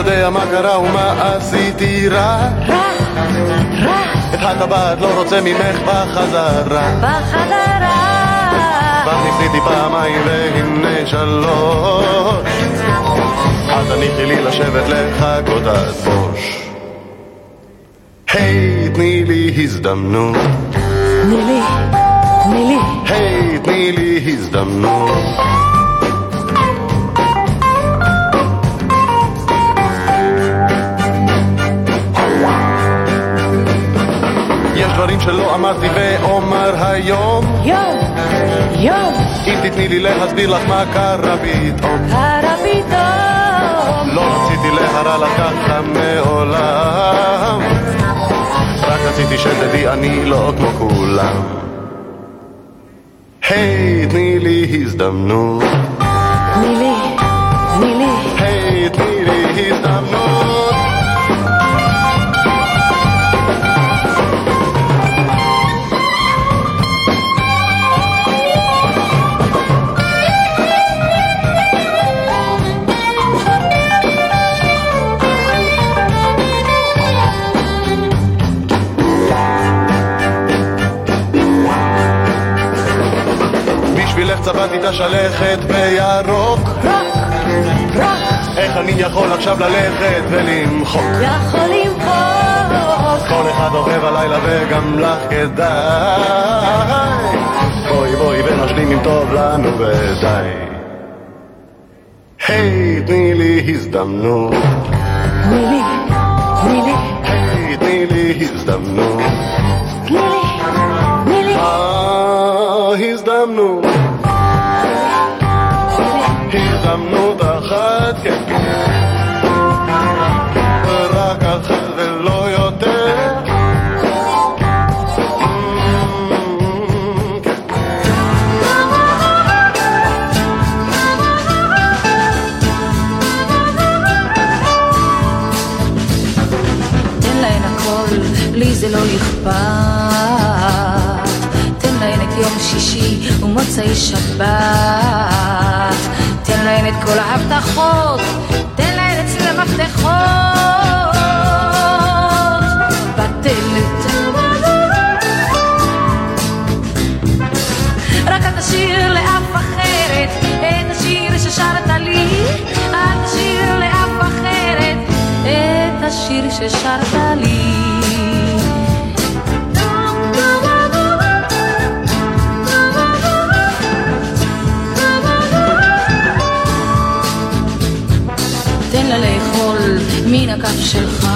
יודע מה קרה ומה עשיתי רע. רע, רע. את הטבעת לא רוצה ממך בחזרה. בחזרה. כבר ניסיתי פעמיים והנה שלוש. אז תניחי לי לשבת לחכות עד בוש. היי, תני לי הזדמנות. תני לי, תני לי. היי, תני לי הזדמנות. דברים שלא אמרתי ואומר היום. יום, יום, אם תתני לי להסביר לך מה קרה פתאום. קרה פתאום. לא רציתי להרע לך ככה מעולם. רק רציתי שתדעי אני לא כמו כולם. היי, תני לי הזדמנות. תני לי, תני לי. היי, תני לי הזדמנות בשבילך צבעתי את השלכת בירוק. רוק, רוק. איך אני יכול עכשיו ללכת ולמחוק? יכול למחוק. כל אחד אוהב הלילה וגם לך כדאי. בואי בואי ונשלים אם טוב לנו ודי. היי, תני לי הזדמנות. תני לי, תני לי, היי, תני לי הזדמנות. תני לי, תני לי. אה, הזדמנות שבת. תן להן את כל ההבטחות, תן להן אצלי המפתחות. בטלת. רק אל תשאיר לאף אחרת את השיר ששרת לי. אל תשאיר לאף אחרת את השיר ששרת לי. שלך.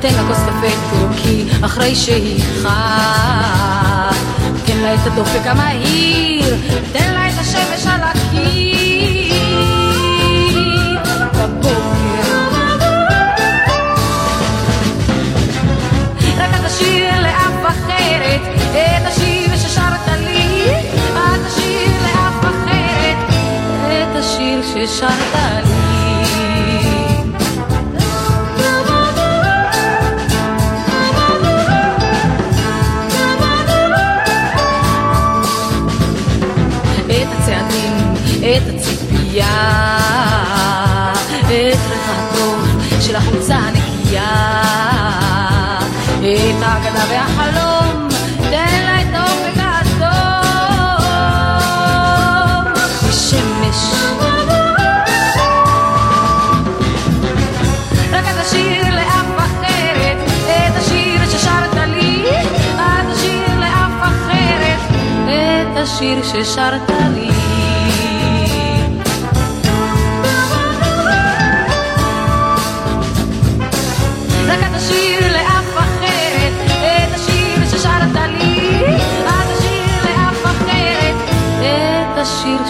תן לה כוס קפה טורקי אחרי שהתחל. תן לה את הדופק המהיר, תן לה את השמש על הקיר. בבוקר. רק אל תשאיר לאף אחרת את השיר ששרת לי. אל תשאיר לאף אחרת את השיר ששרת לי. של החולצה הנקייה, את האגדה והחלום, תן לה את האופק האדום, בשמש. רק אל תשאיר לאף אחרת את השיר ששרת לי, אל תשאיר לאף אחרת את השיר ששרת לי.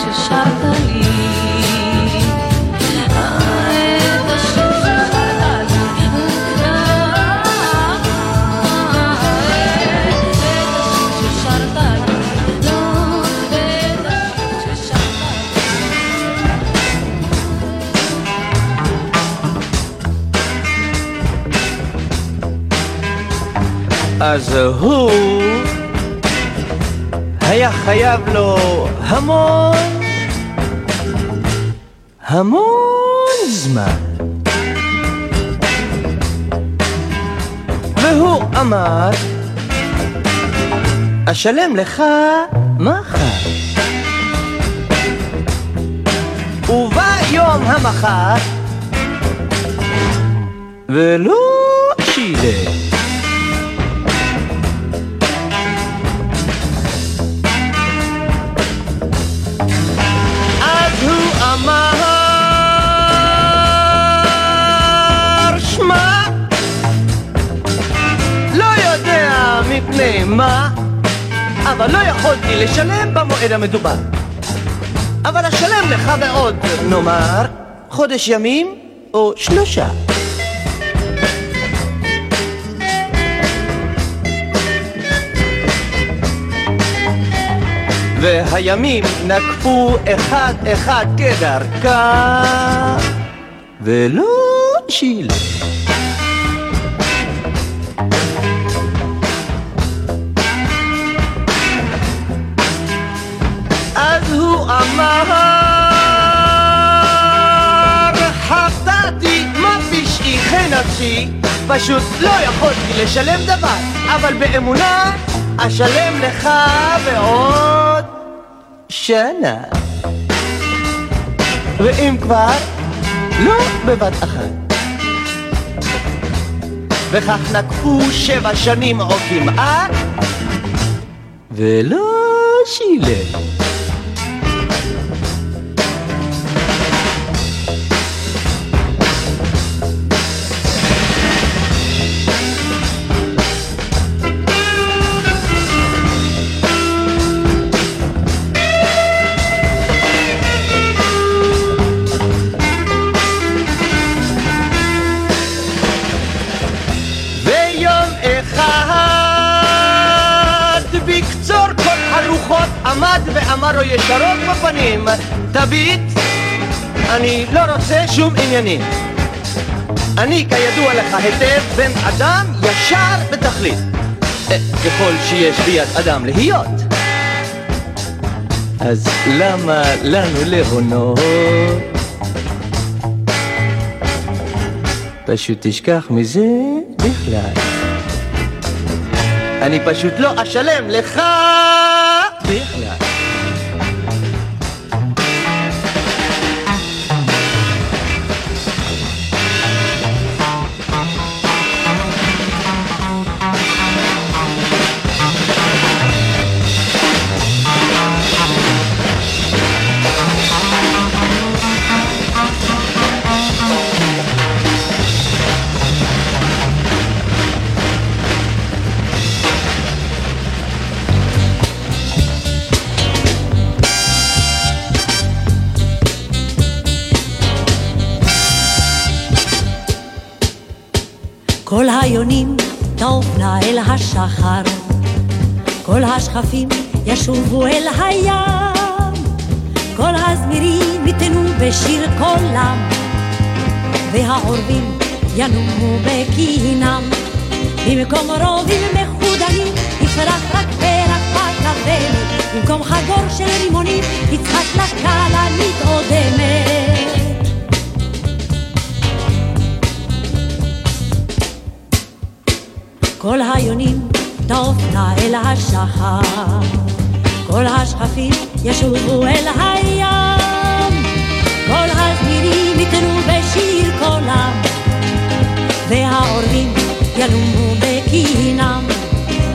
ששרת לי. אז הוא היה חייב לו המון, המון זמן. והוא אמר, אשלם לך מחר. ובא יום המחר, ולא שילם. מפני מה, אבל לא יכולתי לשלם במועד המדובר. אבל אשלם לך בעוד, נאמר, חודש ימים או שלושה. והימים נקפו אחד אחד כדרכה, ולא שילם. אמר, חטאתי, מה פשעי נפשי, פשוט לא יכולתי לשלם דבר, אבל באמונה אשלם לך בעוד שנה. ואם כבר, לא בבת אחת. וכך נקפו שבע שנים או כמעט, ולא שילם. עמד ואמר לו ישרות בפנים תביט, אני לא רוצה שום עניינים אני כידוע לך היטב בן אדם ישר בתכלית אה, ככל שיש ביד אדם להיות אז למה לנו להונות? פשוט תשכח מזה בכלל. אני פשוט לא אשלם לך בכלל. השחר, כל השכפים ישובו אל הים, כל הזמירים יתנו בשיר קולם, והעורבים ינומו בקינם. במקום רובים מחודנים יפרח רק פרח בכוונת, במקום חגור של רימונים יצחק לה כלנית אודמת. כל היונים תעופנה אל השחר, כל השכפים ישובו אל הים, כל הזמירים יתנו בשיר קולם, והעורבים ינומו בקינם.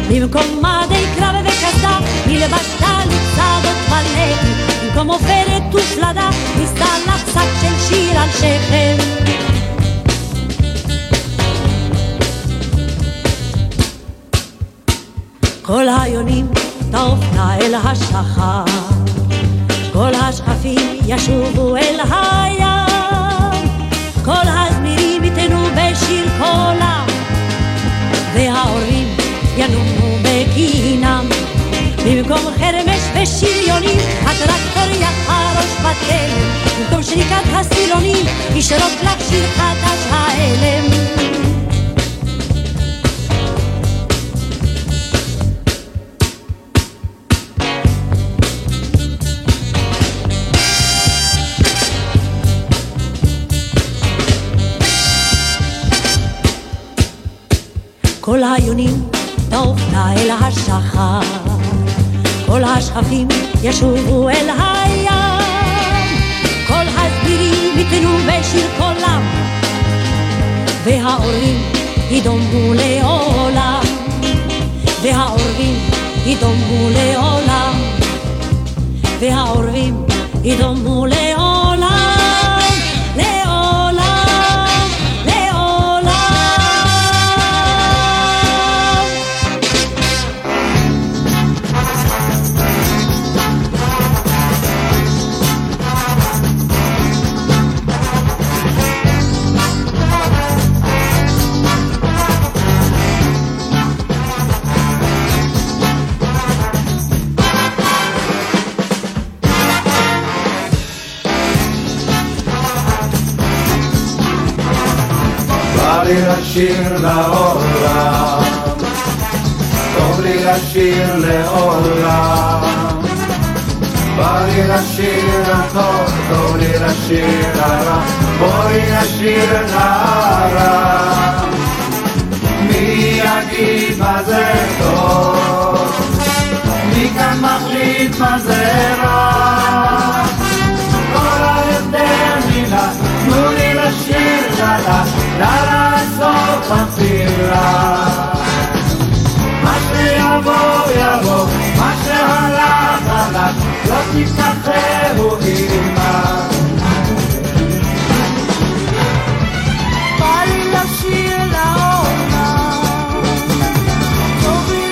במקום מדי קרב וקסדה, נלבש טלית צדות בלב, במקום עופרת ושלדה, ניסה לך שק של שיר על שכם. כל היונים תעופנה אל השחר, כל השכפים ישובו אל הים, כל הזמירים יתנו בשיר קולם, וההורים ינומו בקינם. במקום חרמש ושריונים, הטרקטור יחרוש בתלם, במקום שריקת הסילונים, ישרוק לך שיר חדש האלם. כל היונים תעופנה אל השחר, כל השכפים ישובו אל הים, כל הסבירים יתנו בשיר קולם, והעורבים ידומו לעולם, והעורבים ידומו לעולם, והעורבים ידומו לעולם. לי לשיר לעולם, טוב לי לשיר לעולם. בא לי לשיר הטוב, טוב לי לשיר הרע, בואי נשיר נערה. מי יגיד מה זה טוב? מי כאן מחליט מה זה הלך, לא תשתחררו עימה. בא לי לשיר לעולם, טוב לי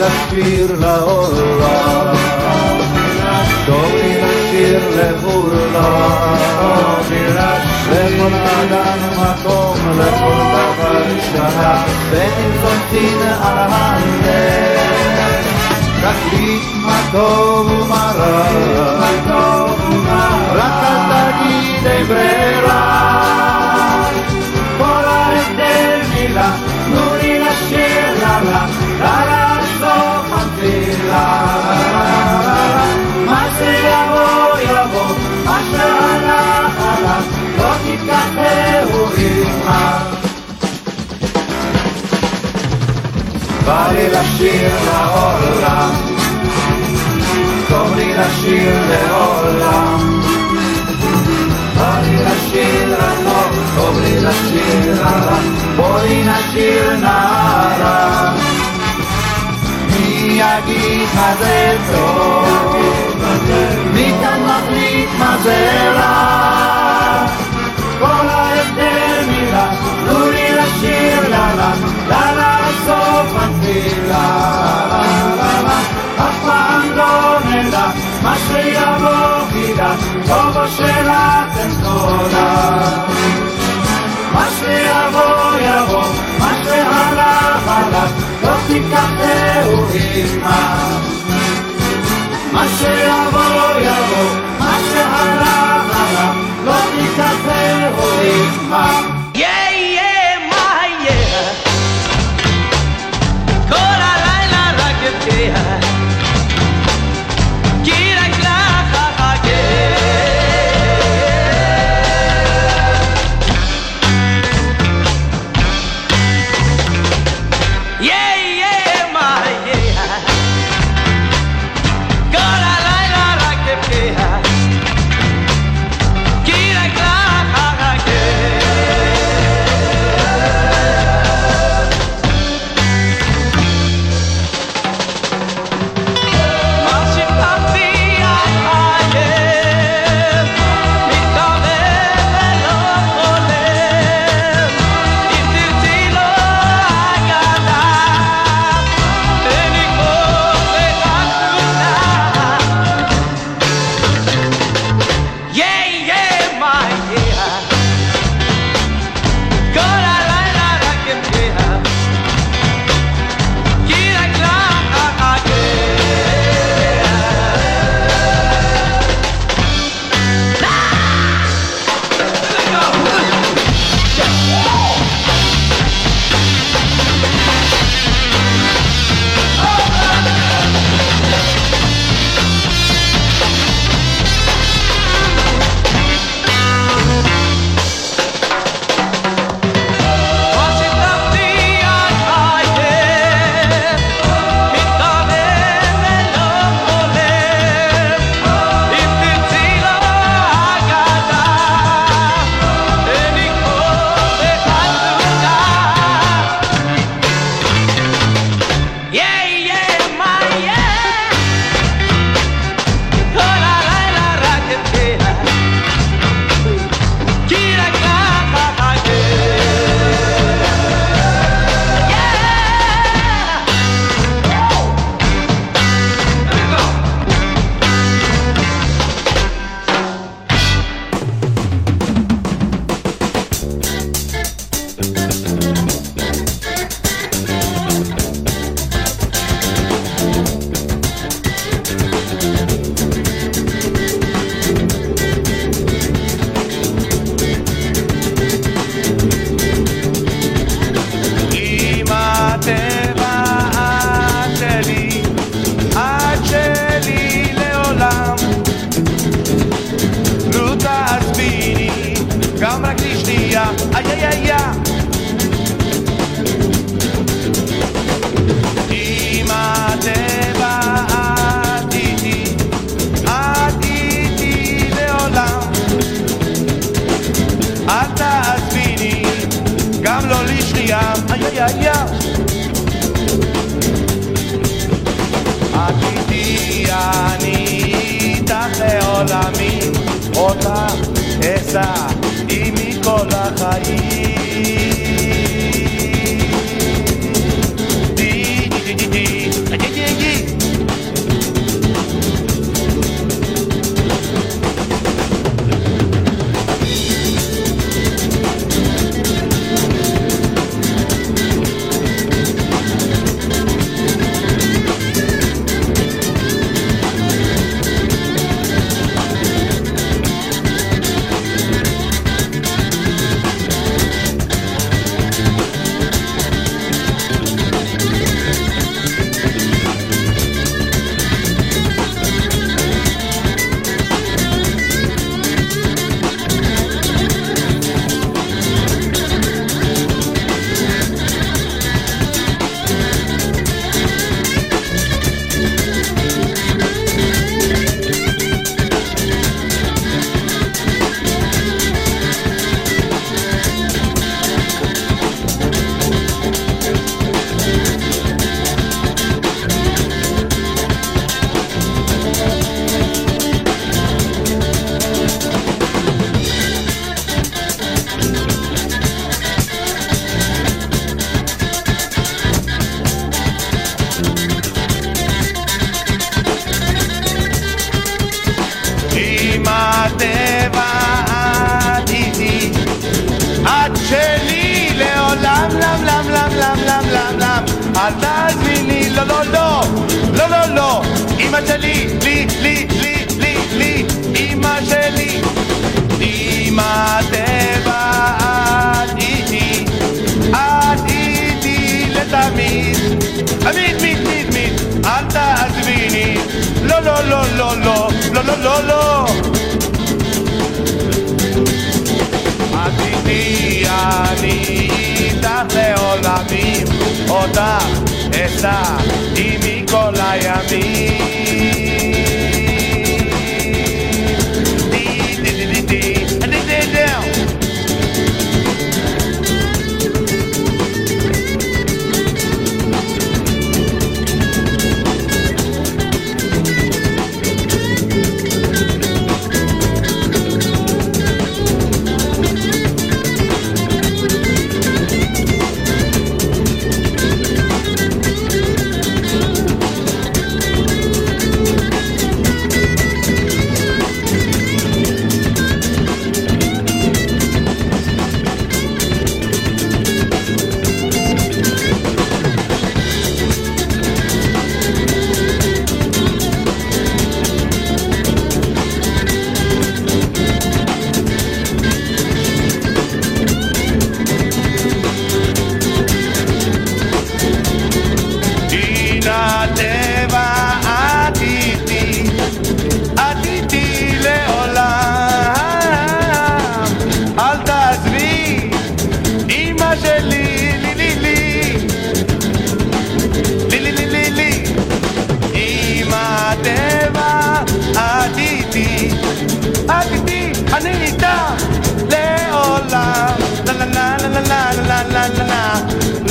לשיר לעולם, טוב לי לשיר לכולם, לכל אדם מקום, לכל דבר שנה, זונתין על הלב, תחליט מה טוב ומה רע, רק אל תגיד אין ברירה, שיבוא יבוא, שהלך הלך, לא תתכחרו עימה. בא לי לשיר לעולם, טוב לי לשיר לעולם. בא לי לשיר לטוב, טוב לי לשיר לרע, בואי נשיר נערה. יגיד מה זה טוב? מי כאן מחליט מה זה רע? כל ההבדל מילה, תנו לי לשיר לה לה, לה לה סוף התפילה. אף פעם לא נדע מה שיבוא חידה, טוב או שרק אין תודה. מה שיבוא יבוא, מה שהלך הלך, תיקחהו עימה. מה שיבוא יבוא, מה שהלך הלך, לא תיקחהו עימה. Yeah, העולם, אל תזמיני, לא, לא, לא, לא, לא, לא. אמא שלי, לי, לי, לי, לי, לי. אמא שלי. אמא טבע את איתי. את איתי לתמיד. תמיד, תמיד, תמיד, אל תעזביני. לא, לא, לא, לא, לא, לא, לא, לא, לא. אני איתך לעולמים. Ota, eta, imiko eta, imiko laia mi.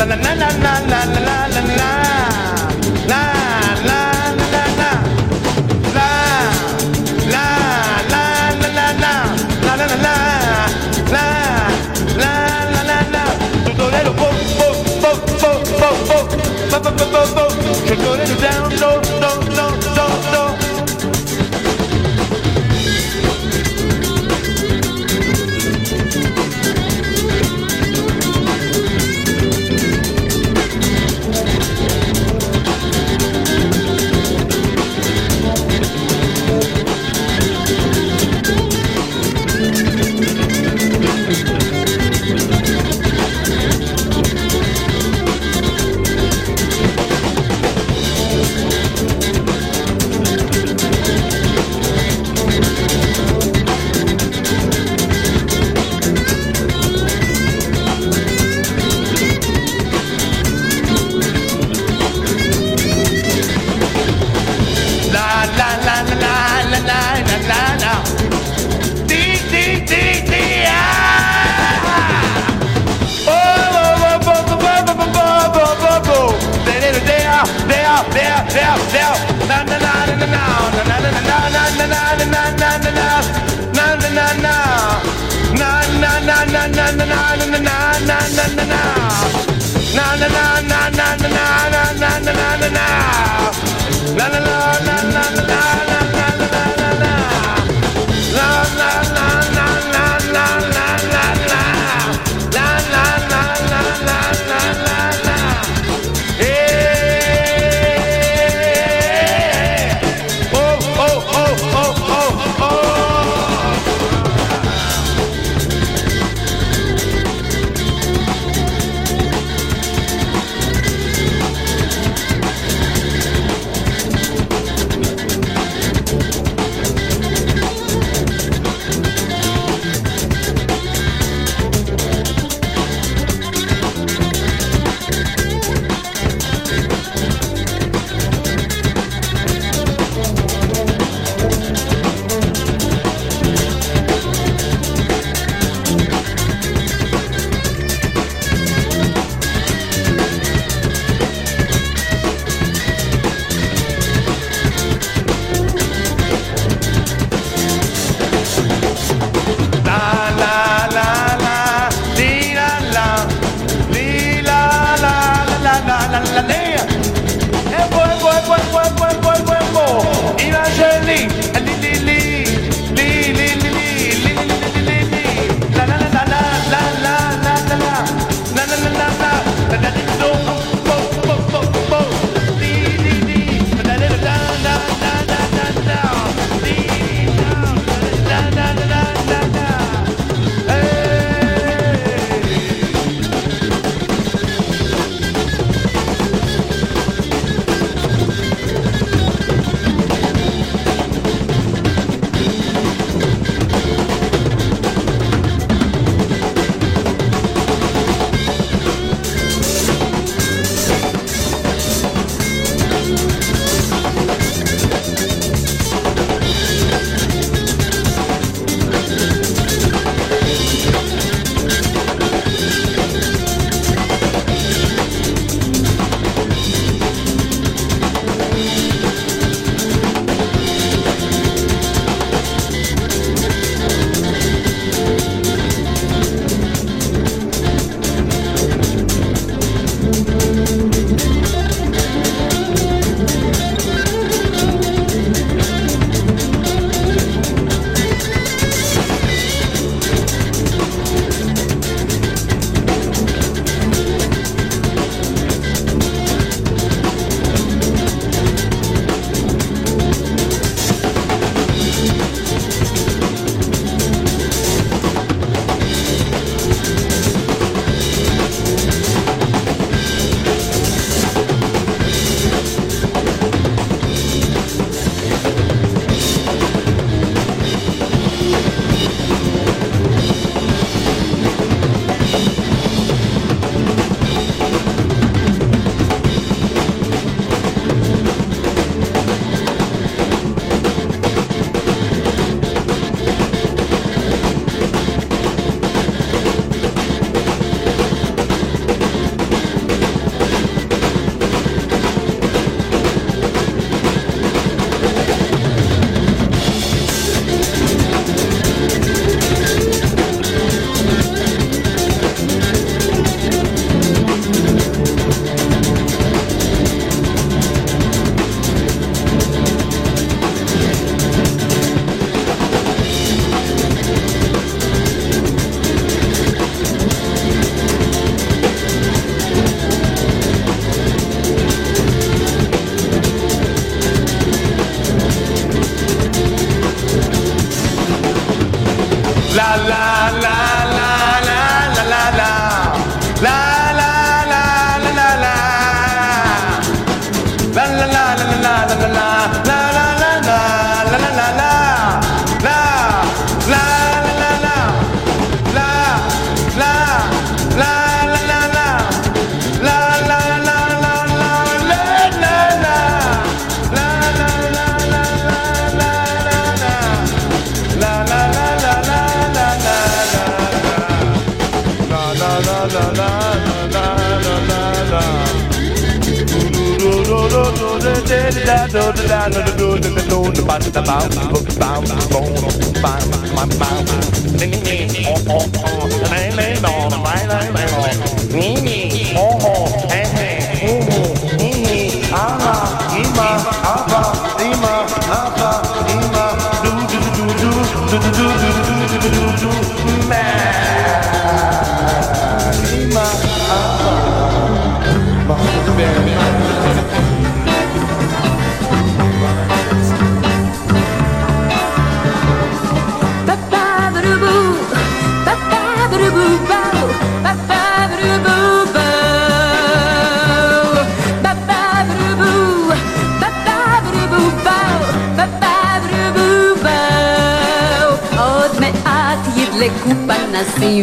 la la la la. down on the road and the about and about.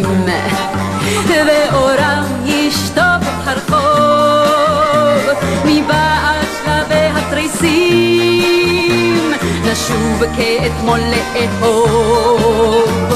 פנסים ואורם ישטוף הרחוב מבעד שלבי התריסים נשוב כאתמול לאהוב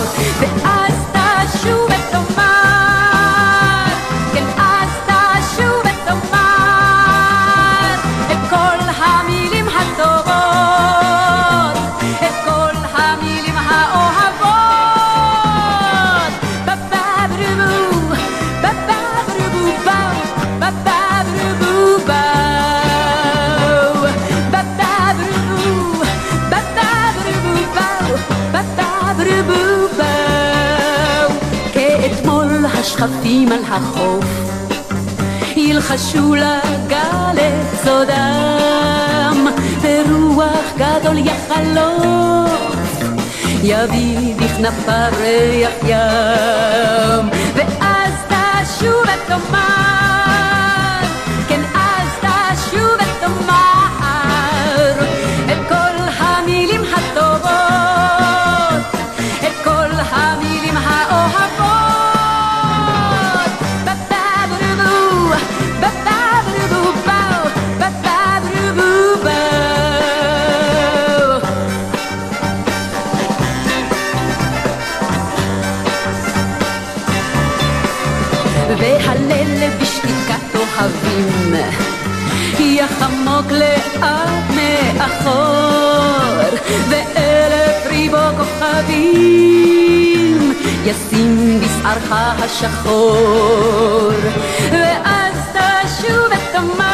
השכפים על החוף. ילחשו לגל את סודם, ורוח גדול יחלוף, יביא בכנפיו ריח ים, ואז תשוב ותאמר, יחמוק לאט מאחור ואלף ריבו כוכבים ישים בשערך השחור. ואז תשוב ותאמר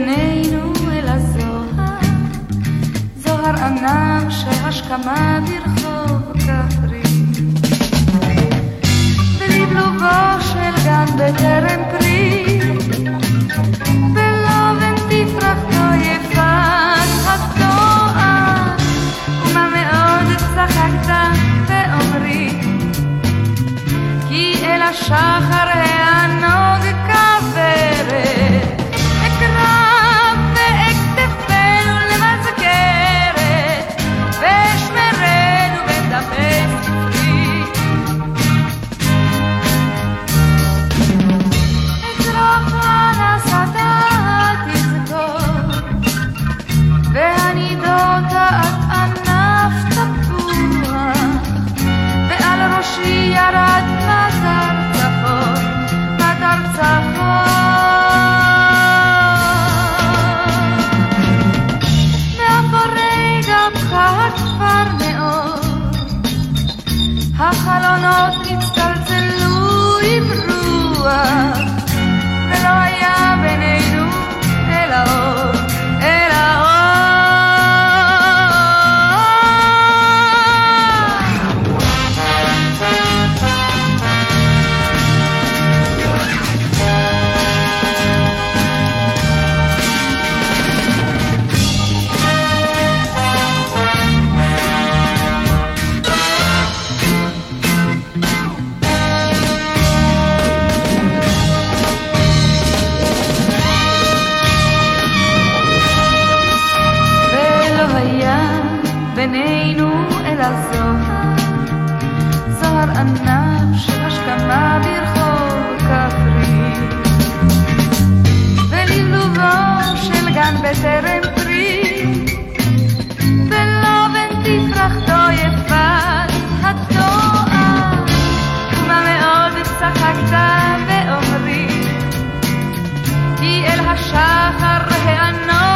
בינינו אל הזוהר, זוהר ענק שהשכמה ברחוב כפרי. בלבלובו של גן בטרם פרי, בלובן תפרחתו לא יפת התואר, ומה מאוד צחקת ועומרי, כי אל השחר פנינו אל הזוהר, זוהר ענק של השכמה ברחוב כפרי. ולבלובו של גן בטרם פרי, בלובן תפרחתו יפת התואר. מה מאוד צחקת ועומרי, כי אל השחר הענות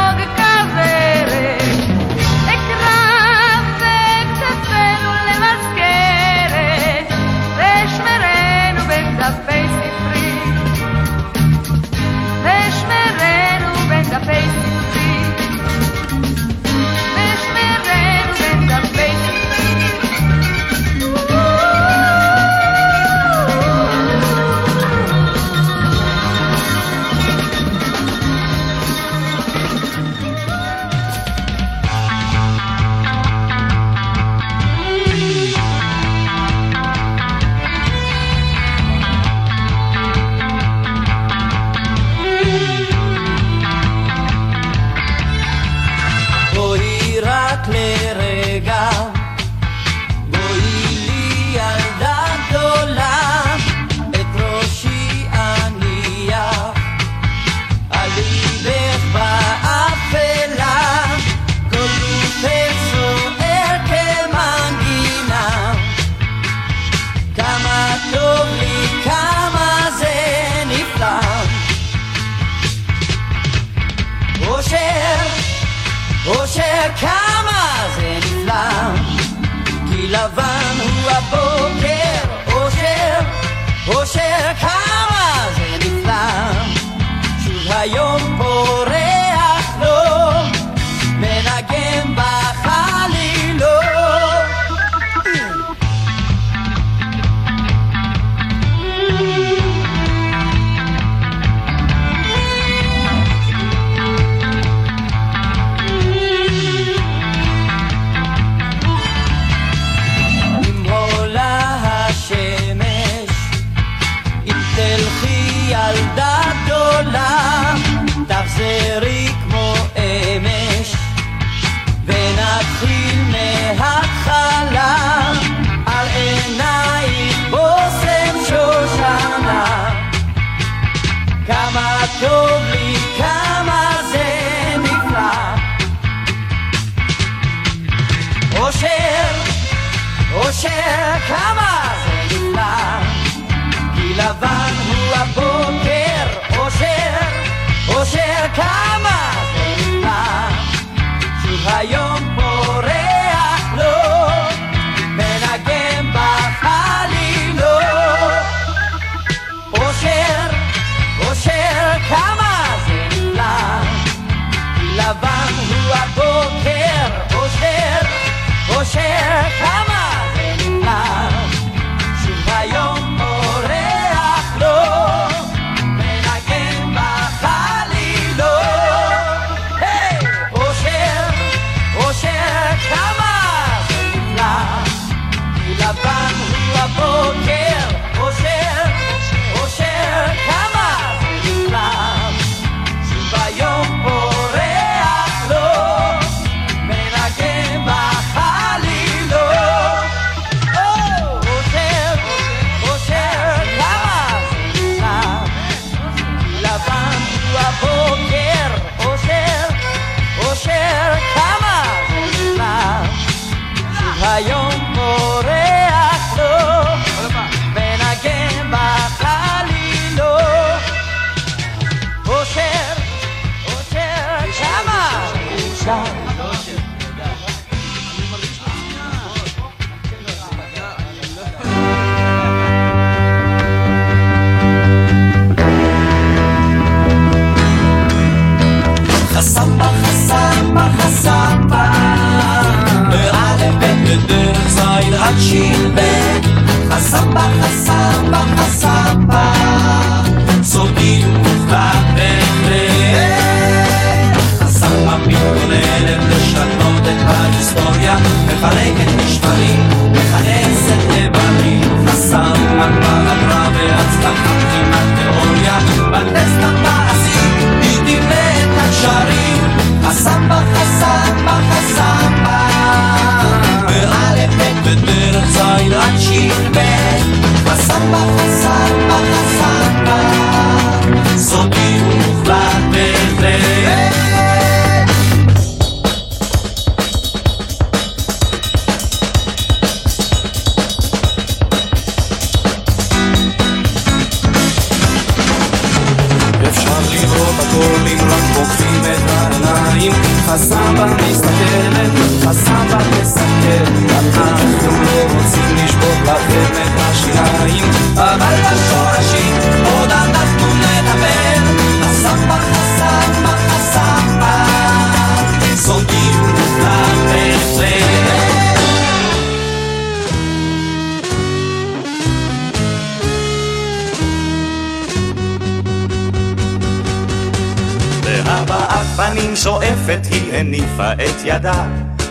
שואפת היא הניפה את ידה,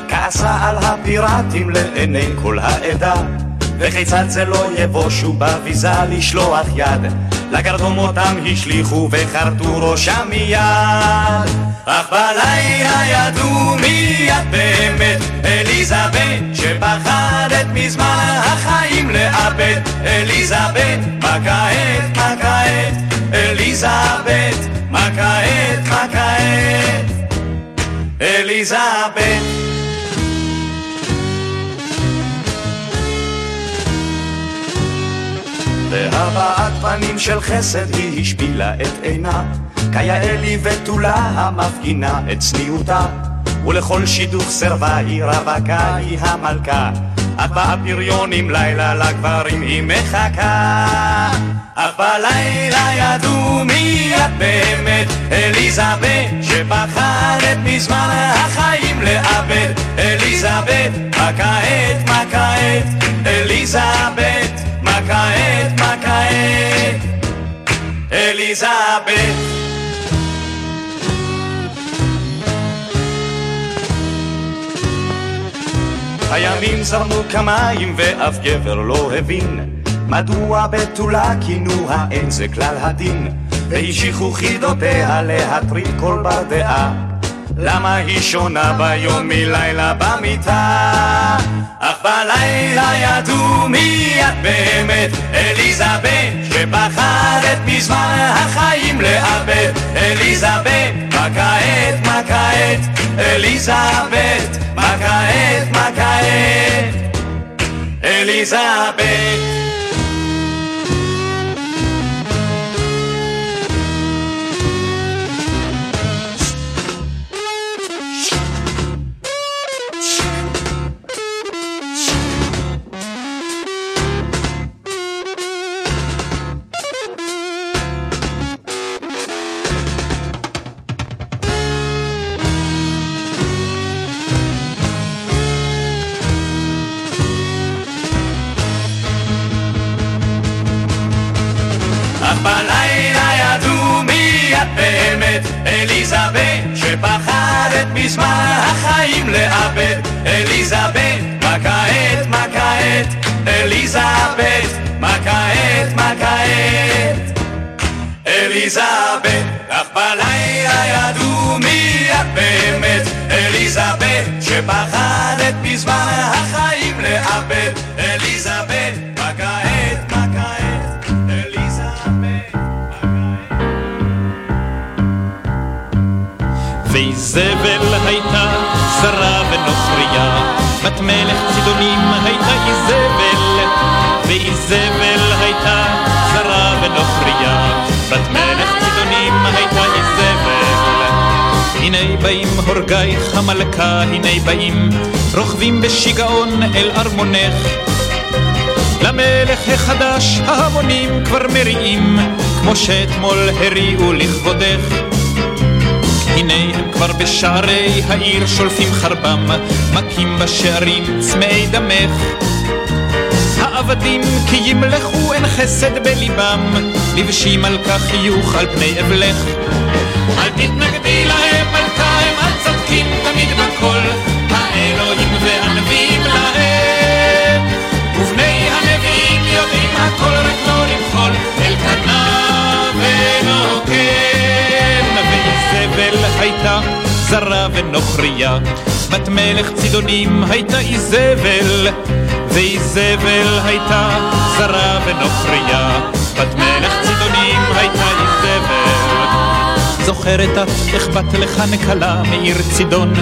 כעסה על הפיראטים לעיני כל העדה. וכיצד זה לא יבושו בביזה לשלוח יד, לגרדום אותם השליכו וחרטו ראשם מיד. אך בלילה ידעו מיד באמת, אליזבת שפחדת מזמן החיים לאבד, אליזבת מה כעת, מה כעת, אליזבת מה כעת? אליזבת. והבעת פנים של חסד היא השפילה את עינה, כיאה לי ותולה המפגינה את צניעותה, ולכל שידוך סרבה היא רווקה היא המלכה. אך באפיריונים לילה לגברים היא מחכה. אך בלילה ידעו מי את באמת, אליזבת שפחדת מזמן החיים לאבד. אליזבת, מה כעת, מה כעת? אליזבת, מה כעת, מה כעת? אליזבת הימים זרמו כמים ואף גבר לא הבין מדוע בתולה כינו האם זה כלל הדין והשיכו חידותיה להטריד כל בר דעה למה היא שונה ביום מלילה במיטה? אך בלילה ידעו מי את באמת, אליזבת שבחרת מזמן החיים לאבד, אליזבת מה כעת, מה כעת? אליזבת, מה כעת, מה אליזבת, אך בלילה ידעו מי את באמת, אליזבת, שפחדת מזמן החיים לאבד. אליזבת, מה כעת, מה כעת? אליזבת. ואיזבל הייתה זרה ונוכריה, בת מלך צידונים הייתה איזבל, ואיזבל הייתה זרה ונוכריה, בת מלך צידונים הייתה איזבל. הנה באים הורגייך המלכה, הנה באים, רוכבים בשיגעון אל ארמונך. למלך החדש ההמונים כבר מריעים, כמו שאתמול הריעו לכבודך. הנה הם כבר בשערי העיר שולפים חרבם, מכים בשערים צמאי דמך. העבדים כי ימלכו חסד בליבם, לבשים על כך חיוך על פני אבלך. אל תתנגדי להם מלכה הם הצודקים תמיד בכל, האלוהים והנביאים להם. ובני הנביאים יודעים הכל רק לא למחול, אלקנה ונוקם. ואיזבל הייתה זרה ונוכריה, בת מלך צידונים הייתה איזבל, ואיזבל הייתה זרה ונוכריה, בת מלך צידונים הייתה איזבל. זוכרת את איך בת לך נקלה מעיר צידון,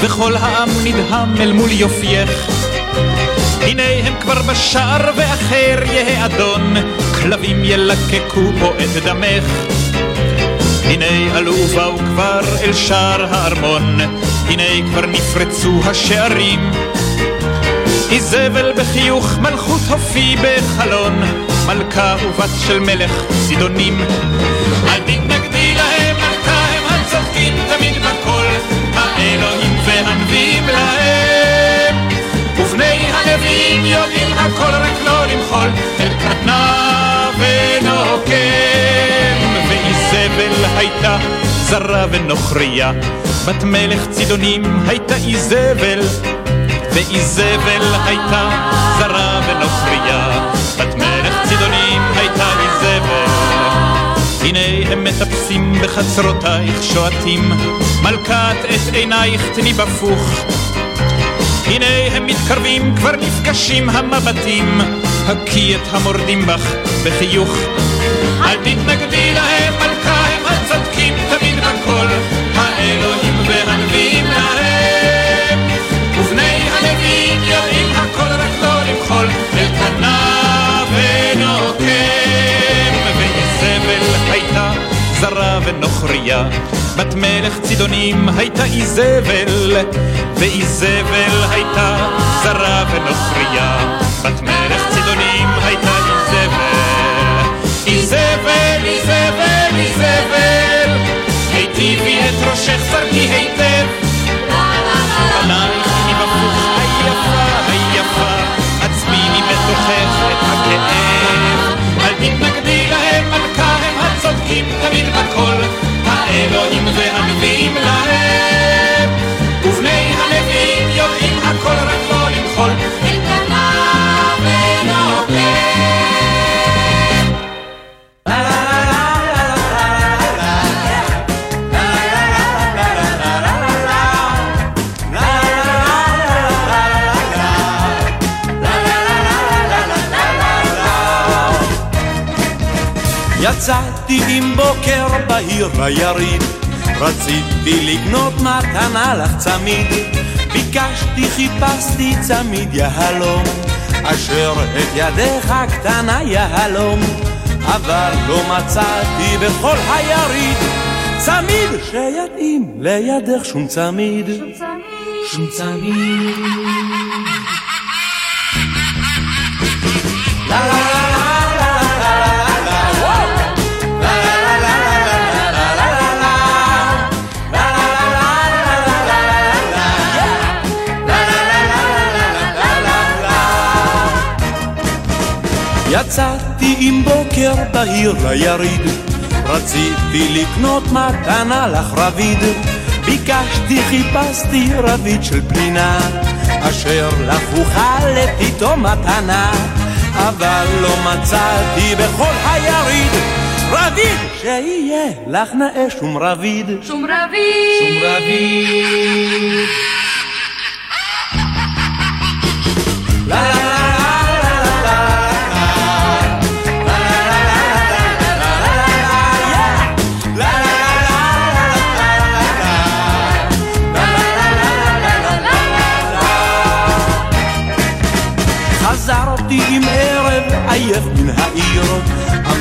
וכל העם נדהם אל מול יופייך. הנה הם כבר בשער ואחר יהא אדון, כלבים ילקקו פה את דמך. הנה עלו ובאו כבר אל שער הארמון, הנה כבר נפרצו השערים. איזבל בחיוך מלכות הופי בחלון, מלכה ובת של מלך צידונים. אל תתנגדי להם, מלכה הם הצודקים תמיד בכל, האלוהים והנביאים להם. ובני הנביאים יודעים הכל רק לא למחול, אל קטנה ונוקם. ואיזבל הייתה זרה ונוכריה, בת מלך צידונים הייתה איזבל, ואיזבל הייתה זרה ונוכריה, בת מלך צידונים הייתה איזבל. הנה הם מטפסים בחצרותייך שועטים, מלכת את עינייך תני בפוך. הנה הם מתקרבים, כבר נפגשים המבטים, הקי את המורדים בך בחיוך. אל תתנגדי להם, מלכה זרה ונוכריה, בת מלך צידונים הייתה איזבל, ואיזבל הייתה זרה ונוכריה, בת מלך צידונים הייתה איזבל. איזבל, איזבל, איזבל, היטיבי את ראשך זרקי היטב. עלייך מבפוך היפה, היפה, עצמיני בתוכך את הכאב. אל תתנגדי להם, מלכה הם הצודקים תמיד בכל, האלוהים והנביאים להם. ובני הנביאים יודעים הכל רק לא למחול, בהיר ליריד, רציתי לקנות מתנה לך צמיד, ביקשתי, חיפשתי צמיד יהלום, אשר את ידך קטנה יהלום, אבל לא מצאתי בכל היריד, צמיד שיתאים לידך שום צמיד. שום צמיד. יצאתי עם בוקר בהיר ליריד, רציתי לקנות מתנה לך רביד, ביקשתי חיפשתי רביד של פנינה, אשר לך אוכל לפתאום מתנה, אבל לא מצאתי בכל היריד רביד שיהיה לך נאה שום רביד. שום רביד. שום רביד.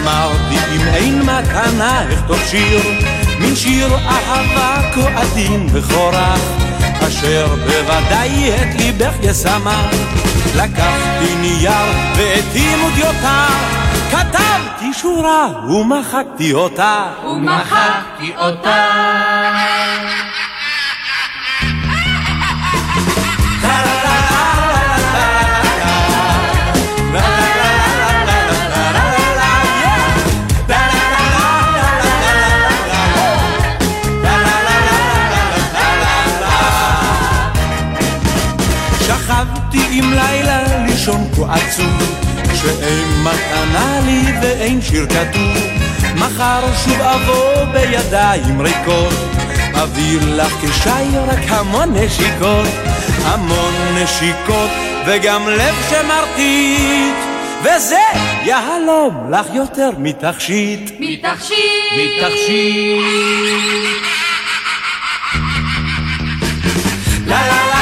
אמרתי אם אין מתנה אכתוב שיר, מן שיר אהבה כה עדין וחורח, אשר בוודאי את ליבך ישמח. לקחתי נייר ואת עימודיותה, כתבתי שורה ומחקתי אותה. ומחקתי אותה. כה עצוב, שאין מתנה לי ואין שיר כתוב. מחר שוב אבוא בידיים ריקות, אביא לך כשי רק המון נשיקות, המון נשיקות וגם לב שמרטיט, וזה יהלום לך יותר מתכשיט. מתכשיט. מתכשיט. לה לה לה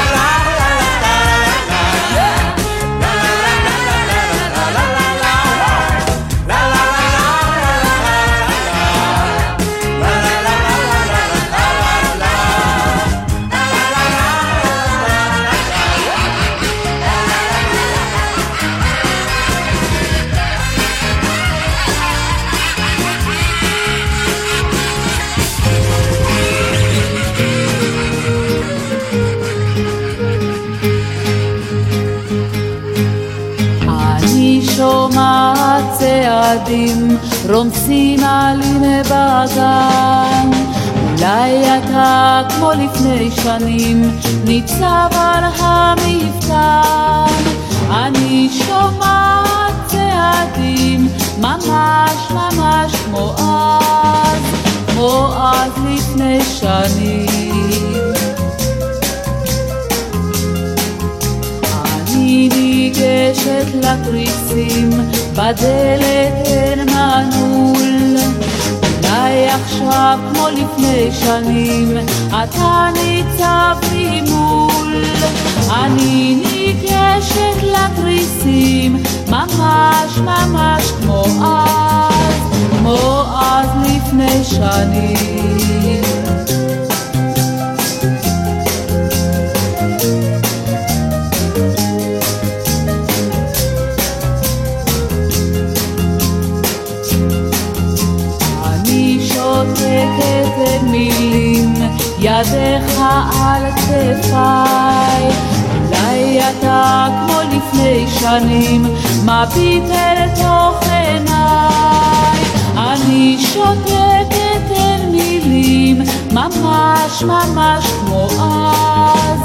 צעדים רומסים עלים בגן. אולי אתה כמו לפני שנים ניצב על המפתן. אני שומעת צעדים ממש ממש כמו אז כמו אז לפני שנים. אני ניגשת לתריסים, בדלת אין מנעול. אולי עכשיו כמו לפני שנים, אתה ניצב ממול. אני ניגשת לתריסים, ממש ממש כמו אז, כמו אז לפני שנים. ידך על כתפיי. אולי אתה כמו לפני שנים, מביט אל תוך עיניי. אני שותקת אל מילים, ממש ממש כמו אז,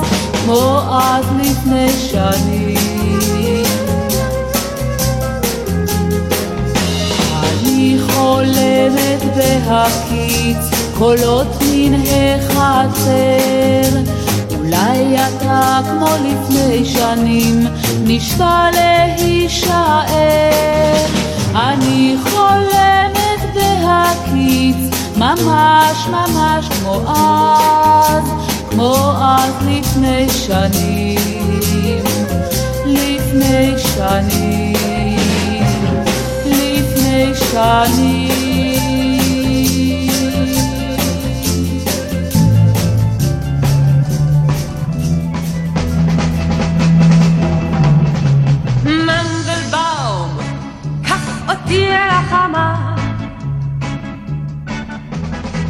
כמו אז לפני שנים. אני חולמת בהקיץ קולות מן החצר. אולי אתה כמו לפני שנים נשבע להישאר. אני חולמת ממש ממש כמו אז, כמו אז לפני שנים, לפני שנים, לפני שנים. קח אותי אל החמה.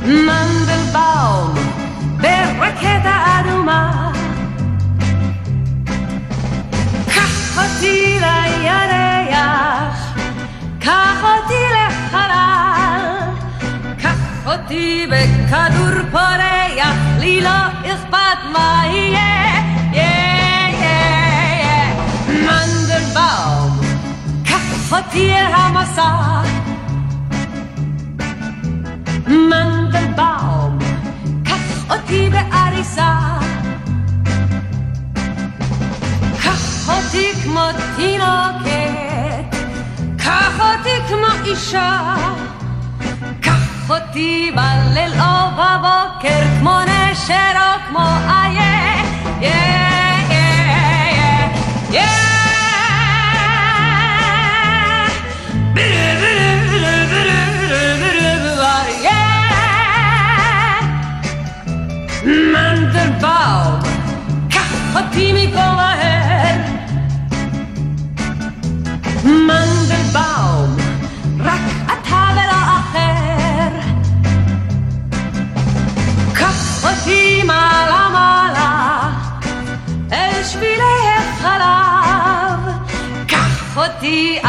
מנדלבאום, ברקטה אדומה. קח אותי לירח, קח אותי לחלל, קח אותי בכדור פורח, לי לא אכפת מה יהיה. יהיה, יהיה, יהיה. מנדלבאום, אל המסע. מנדלבאום, קח אותי בעריסה. קח אותי כמו תינוקת, קח אותי כמו אישה. קח אותי בליל או בבוקר, כמו נשר או כמו איה. יא, אותי מפה מהר. מנדלבאום, רק אתה ולא אחר. קח אותי מעלה מעלה, אל שבילי החלב. קח אותי